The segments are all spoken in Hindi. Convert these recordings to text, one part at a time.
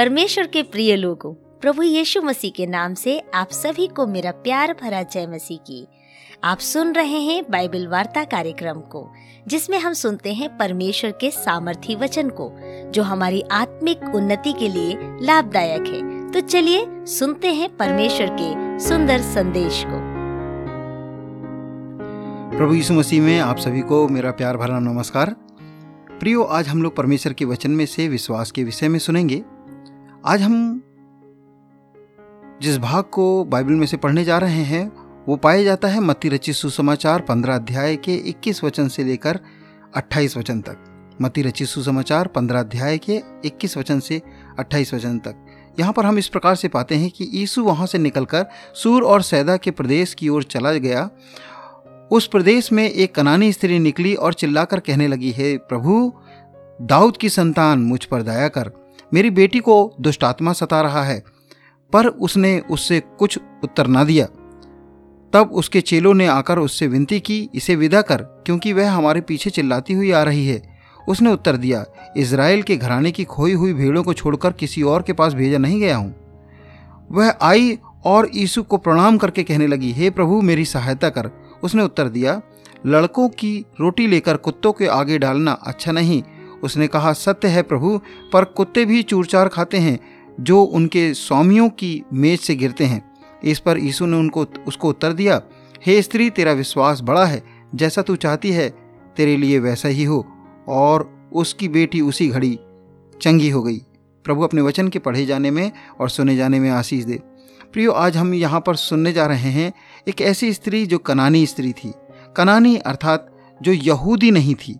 परमेश्वर के प्रिय लोगों, प्रभु यीशु मसीह के नाम से आप सभी को मेरा प्यार भरा जय मसीह की। आप सुन रहे हैं बाइबल वार्ता कार्यक्रम को, जिसमें हम सुनते हैं परमेश्वर के सामर्थी वचन को, जो हमारी आत्मिक उन्नति के लिए लाभदायक है। तो चलिए सुनते हैं परमेश्वर के सुंदर संदेश को। प्रभु यीशु मसीह में आप सभी को मेरा प्यार भरा नमस्कार। प्रियो, आज हम लोग परमेश्वर के वचन में से विश्वास के विषय में सुनेंगे। आज हम जिस भाग को बाइबल में से पढ़ने जा रहे हैं, वो पाया जाता है मत्ती रचित सुसमाचार पंद्रह अध्याय के 21 वचन से लेकर 28 वचन तक। मत्ती रचित सुसमाचार पंद्रह अध्याय के 21 वचन से 28 वचन तक। यहाँ पर हम इस प्रकार से पाते हैं कि यीशु वहाँ से निकलकर सूर और सैदा के प्रदेश की ओर चला गया। उस प्रदेश में एक कनानी स्त्री निकली और चिल्लाकर कहने लगी, है प्रभु, दाऊद की संतान मुझ पर दया कर। मेरी बेटी को दुष्टात्मा सता रहा है, पर उसने उससे कुछ उत्तर ना दिया। तब उसके चेलों ने आकर उससे विनती की, इसे विदा कर, क्योंकि वह हमारे पीछे चिल्लाती हुई आ रही है। उसने उत्तर दिया इसराइल के घराने की खोई हुई भेड़ों को छोड़कर किसी और के पास भेजा नहीं गया हूँ। वह आई और यीशु को प्रणाम करके कहने लगी, हे प्रभु, मेरी सहायता कर। उसने उत्तर दिया, लड़कों की रोटी लेकर कुत्तों के आगे डालना अच्छा नहीं उसने कहा, सत्य है प्रभु, पर कुत्ते भी चूरचार खाते हैं, जो उनके स्वामियों की मेज से गिरते हैं। इस पर यीशु ने उनको, उसको उत्तर दिया, हे स्त्री, तेरा विश्वास बड़ा है, जैसा तू चाहती है, तेरे लिए वैसा ही हो। और उसकी बेटी उसी घड़ी चंगी हो गई। प्रभु अपने वचन के पढ़े जाने में और सुने जाने में आशीष दे। प्रियो, आज हम यहाँ पर सुनने जा रहे हैं एक ऐसी स्त्री जो कनानी स्त्री थी। कनानी अर्थात जो यहूदी नहीं थी।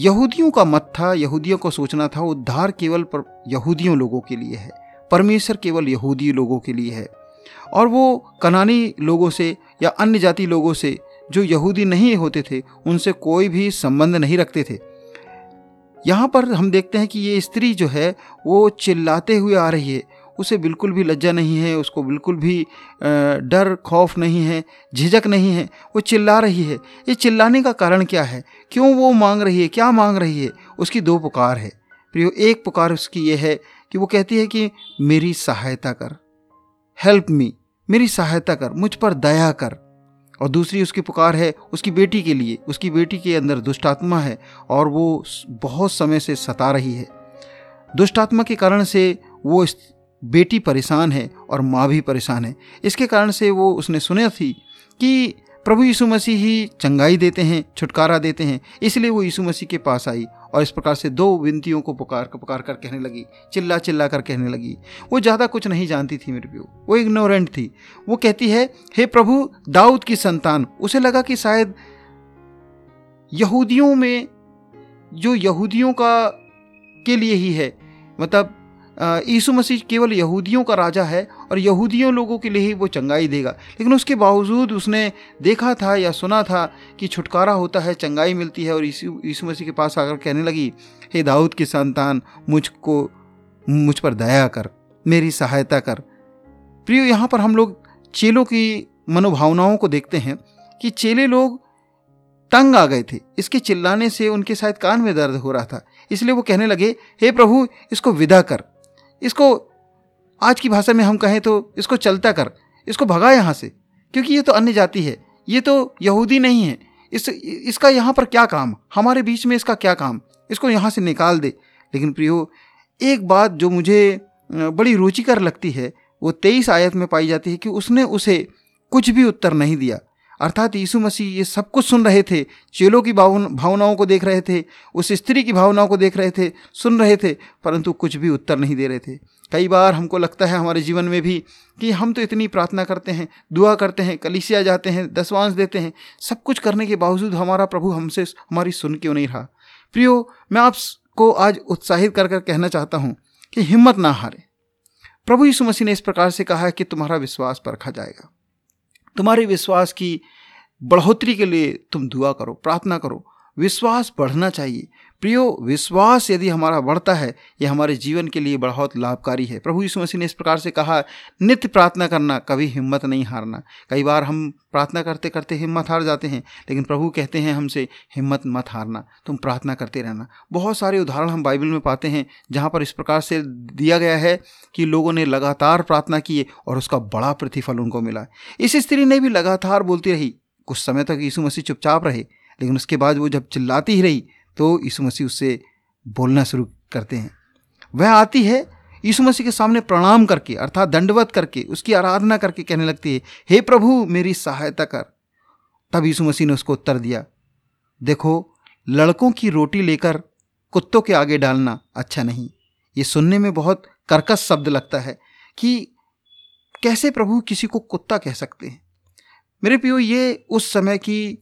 यहूदियों का मत था, यहूदियों को सोचना था, उद्धार केवल पर यहूदियों लोगों के लिए है। परमेश्वर केवल यहूदी लोगों के लिए है। और वो कनानी लोगों से या अन्य जाति लोगों से, जो यहूदी नहीं होते थे, उनसे कोई भी संबंध नहीं रखते थे। यहाँ पर हम देखते हैं कि ये स्त्री जो है, वो चिल्लाते हुए आ रही है। उसे बिल्कुल भी लज्जा नहीं है, उसको बिल्कुल भी डर, खौफ नहीं है, झिझक नहीं है, वो चिल्ला रही है। ये चिल्लाने का कारण क्या है? क्यों वो मांग रही है? क्या मांग रही है? उसकी दो पुकार है। प्रियो, एक पुकार उसकी ये है कि वो कहती है कि, मेरी सहायता कर हेल्प मी मेरी सहायता कर, मुझ पर दया कर। और दूसरी उसकी पुकार है उसकी बेटी के लिए। उसकी बेटी के अंदर दुष्टात्मा है और वो बहुत समय से सता रही है। दुष्टात्मा के कारण से वो बेटी परेशान है और माँ भी परेशान है। इसके कारण से वो उसने सुना थी कि प्रभु यीशु मसीह ही चंगाई देते हैं, छुटकारा देते हैं। इसलिए वो यीशु मसीह के पास आई और इस प्रकार से दो विनतियों को पुकार कर पुकार कर कहने लगी, चिल्ला चिल्ला कर कहने लगी। वो ज़्यादा कुछ नहीं जानती थी मेरे प्यो, वो इग्नोरेंट थी। वो कहती है, हे प्रभु, दाऊद की संतान, उसे लगा कि शायद यहूदियों में, जो यहूदियों का, के लिए ही है मतलब यीशु मसीह केवल यहूदियों का राजा है और यहूदियों लोगों के लिए ही वो चंगाई देगा। लेकिन उसके बावजूद उसने देखा था या सुना था कि छुटकारा होता है, चंगाई मिलती है और यीशु यीशु मसीह के पास आकर कहने लगी, हे दाऊद की संतान, मुझको, मुझ पर दया कर, मेरी सहायता कर। प्रियो, यहाँ पर हम लोग चेलों की मनोभावनाओं को देखते हैं कि चेले लोग तंग आ गए थे। इसके चिल्लाने से उनके शायद कान में दर्द हो रहा था। इसलिए वो कहने लगे, हे प्रभु, इसको विदा कर। इसको आज की भाषा में हम कहें तो इसको चलता कर, इसको भगा यहाँ से, क्योंकि ये तो अन्य जाति है, ये तो यहूदी नहीं है। इस, इसका यहाँ पर क्या काम? हमारे बीच में इसका क्या काम? इसको यहाँ से निकाल दे। लेकिन प्रियो, एक बात जो मुझे बड़ी रुचिकर लगती है, वो तेईस आयत में पाई जाती है कि उसने उसे कुछ भी उत्तर नहीं दिया। अर्थात यीशु मसीह ये सब कुछ सुन रहे थे, चेलों की भावनाओं को देख रहे थे, उस स्त्री की भावनाओं को देख रहे थे, सुन रहे थे, परंतु कुछ भी उत्तर नहीं दे रहे थे। कई बार हमको लगता है हमारे जीवन में भी कि हम तो इतनी प्रार्थना करते हैं, दुआ करते हैं, कलिसिया जाते हैं, दसवांश देते हैं, सब कुछ करने के बावजूद हमारा प्रभु हमसे, हमारी सुन क्यों नहीं रहा? प्रियो, मैं आपको आज उत्साहित कर कर कहना चाहता हूँ कि हिम्मत ना हारे। प्रभु यीशु मसीह ने इस प्रकार से कहा है कि तुम्हारा विश्वास परखा जाएगा। तुम्हारे विश्वास की बढ़ोतरी के लिए तुम दुआ करो प्रार्थना करो। विश्वास बढ़ना चाहिए। प्रियो, विश्वास यदि हमारा बढ़ता है, यह हमारे जीवन के लिए बहुत लाभकारी है। प्रभु यीशु मसीह ने इस प्रकार से कहा, नित्य प्रार्थना करना, कभी हिम्मत नहीं हारना। कई बार हम प्रार्थना करते करते हिम्मत हार जाते हैं, लेकिन प्रभु कहते हैं हमसे, हिम्मत मत हारना, तुम प्रार्थना करते रहना। बहुत सारे उदाहरण हम बाइबल में पाते हैं, जहाँ पर इस प्रकार से दिया गया है कि लोगों ने लगातार प्रार्थना किए और उसका बड़ा प्रतिफल उनको मिला। इस स्त्री ने भी लगातार बोलती रही, कुछ समय तक यीशु मसीह चुपचाप रहे, लेकिन उसके बाद वो जब चिल्लाती ही रही तो यीशु मसीह उससे बोलना शुरू करते हैं। वह आती है, यीशु मसीह के सामने प्रणाम करके, अर्थात दंडवत करके, उसकी आराधना करके कहने लगती है, हे प्रभु, मेरी सहायता कर। तब यीशु मसीह ने उसको उत्तर दिया, देखो, लड़कों की रोटी लेकर कुत्तों के आगे डालना अच्छा नहीं। ये सुनने में बहुत कर्कश शब्द लगता है कि कैसे प्रभु किसी को कुत्ता कह सकते हैं? मेरे पियो ये उस समय की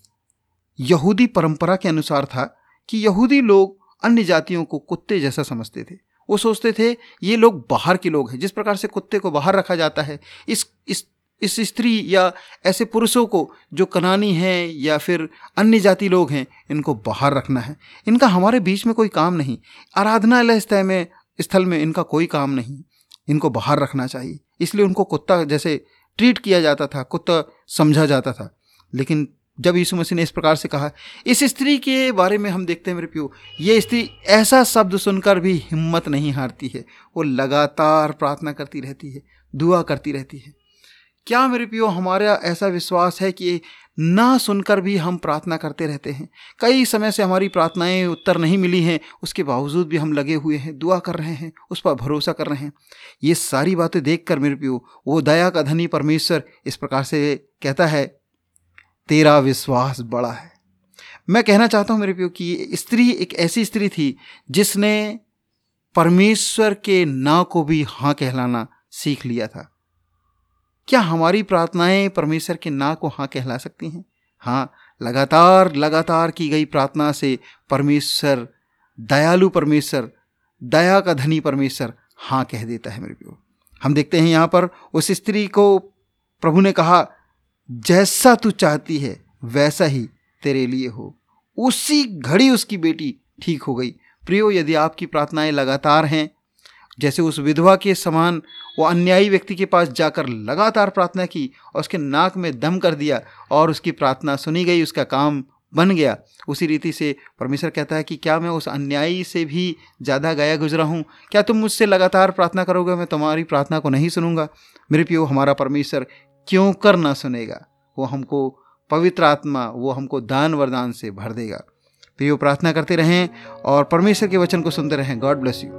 यहूदी परंपरा के अनुसार था कि यहूदी लोग अन्य जातियों को कुत्ते जैसा समझते थे। वो सोचते थे, ये लोग बाहर के लोग हैं, जिस प्रकार से कुत्ते को बाहर रखा जाता है, इस इस इस स्त्री या ऐसे पुरुषों को जो कनानी हैं या फिर अन्य जाति लोग हैं, इनको बाहर रखना है। इनका हमारे बीच में कोई काम नहीं। आराधनालय स्थल में स्थल में इनका कोई काम नहीं। इनको बाहर रखना चाहिए। इसलिए उनको कुत्ता जैसे ट्रीट किया जाता था, कुत्ता समझा जाता था। लेकिन जब यीशु मसीह ने इस प्रकार से कहा, इस स्त्री के बारे में हम देखते हैं मेरे प्यो ये स्त्री ऐसा शब्द सुनकर भी हिम्मत नहीं हारती है। वो लगातार प्रार्थना करती रहती है, दुआ करती रहती है। क्या मेरे प्यो हमारा ऐसा विश्वास है कि ना सुनकर भी हम प्रार्थना करते रहते हैं? कई समय से हमारी प्रार्थनाएँ उत्तर नहीं मिली हैं, उसके बावजूद भी हम लगे हुए हैं, दुआ कर रहे हैं, उस पर भरोसा कर रहे हैं। ये सारी बातें देख कर मेरे पियो वो दया का धनी परमेश्वर इस प्रकार से कहता है तेरा विश्वास बड़ा है। मैं कहना चाहता हूँ मेरे प्यो कि स्त्री एक ऐसी स्त्री थी जिसने परमेश्वर के ना को भी हाँ कहलाना सीख लिया था। क्या हमारी प्रार्थनाएँ परमेश्वर के ना को हाँ कहला सकती हैं? हाँ लगातार लगातार की गई प्रार्थना से परमेश्वर, दयालु परमेश्वर, दया का धनी परमेश्वर हाँ कह देता है मेरे प्यो हम देखते हैं यहाँ पर उस स्त्री को प्रभु ने कहा जैसा तू चाहती है, वैसा ही तेरे लिए हो। उसी घड़ी उसकी बेटी ठीक हो गई। प्रियो, यदि आपकी प्रार्थनाएँ लगातार हैं, जैसे उस विधवा के समान वो अन्यायी व्यक्ति के पास जाकर लगातार प्रार्थना की और उसके नाक में दम कर दिया और उसकी प्रार्थना सुनी गई, उसका काम बन गया। उसी रीति से परमेश्वर कहता है कि क्या मैं उस अन्यायी से भी ज़्यादा गया गुजरा हूँ? क्या तुम मुझसे लगातार प्रार्थना करोगे? मैं तुम्हारी प्रार्थना को नहीं सुनूँगा। मेरे पियो हमारा परमेश्वर क्यों कर ना सुनेगा? वो हमको पवित्र आत्मा, वो हमको दान वरदान से भर देगा। तो ये प्रार्थना करते रहें और परमेश्वर के वचन को सुनते रहें। God bless you